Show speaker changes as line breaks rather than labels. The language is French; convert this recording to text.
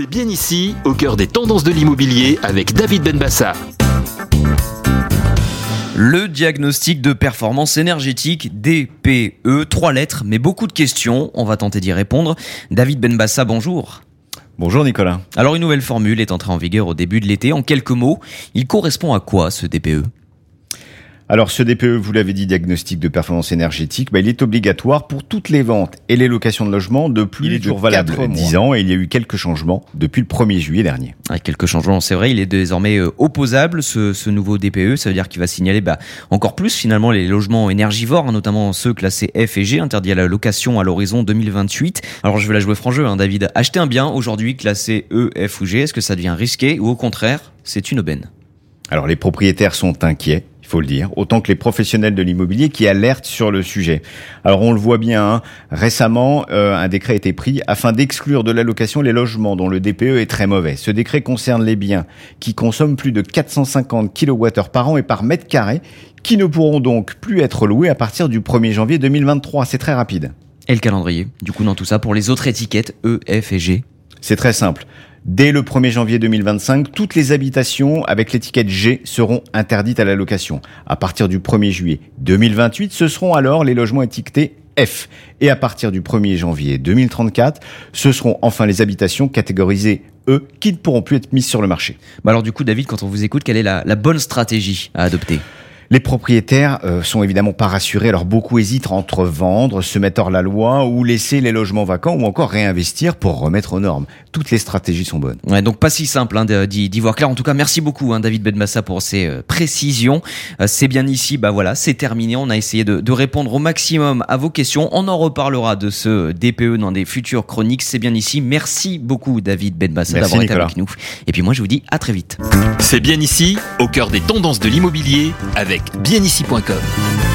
C'est bien ici, au cœur des tendances de l'immobilier avec David Benbassa.
Le diagnostic de performance énergétique DPE, trois lettres, mais beaucoup de questions. On va tenter d'y répondre. David Benbassa, bonjour.
Bonjour Nicolas.
Alors une nouvelle formule est entrée en vigueur au début de l'été. En quelques mots, il correspond à quoi ce DPE
alors ce DPE, vous l'avez dit, diagnostic de performance énergétique, bah, il est obligatoire pour toutes les ventes et les locations de logements de plus de 4 10 ans et il y a eu quelques changements depuis le 1er juillet dernier.
quelques changements, c'est vrai, il est désormais euh, opposable ce, nouveau DPE, ça veut dire qu'il va signaler bah, encore plus finalement les logements énergivores, hein, notamment ceux classés F et G, interdits à la location à l'horizon 2028. Alors je vais la jouer franc jeu, hein, David. Acheter un bien aujourd'hui classé E, F ou G, est-ce que ça devient risqué ou au contraire, c'est une aubaine?
Alors les propriétaires sont inquiets faut le dire, autant que les professionnels de l'immobilier qui alertent sur le sujet. Alors on le voit bien, hein, récemment, euh, un décret a été pris afin d'exclure de l'allocation les logements dont le DPE est très mauvais. Ce décret concerne les biens qui consomment plus de 450 kWh par an et par mètre carré, qui ne pourront donc plus être loués à partir du 1er janvier 2023. C'est très rapide.
Et le calendrier, du coup, dans tout ça, pour les autres étiquettes E, F et G?
C'est très simple. Dès le 1er janvier 2025, toutes les habitations avec l'étiquette G seront interdites à la location. À partir du 1er juillet 2028, ce seront alors les logements étiquetés F. Et à partir du 1er janvier 2034, ce seront enfin les habitations catégorisées E qui ne pourront plus être mises sur le marché.
Bah alors du coup, David, quand on vous écoute, quelle est la bonne stratégie à adopter?
Les propriétaires euh, sont évidemment pas rassurés, alors beaucoup hésitent entre vendre, se mettre hors la loi ou laisser les logements vacants ou encore réinvestir pour remettre aux normes. Toutes les stratégies sont bonnes.
Ouais, donc pas si simple hein, d'y voir clair. En tout cas, merci beaucoup hein, David Bedmassa pour ces euh, précisions. Euh, c'est bien ici, bah voilà, c'est terminé. On a essayé de, de, répondre au maximum à vos questions. On en reparlera de ce DPE dans des futures chroniques. C'est bien ici. Merci beaucoup David Bedmassa d'avoir été avec nous. Et puis moi, je vous dis à très vite.
C'est bien ici, au cœur des tendances de l'immobilier bienici.com.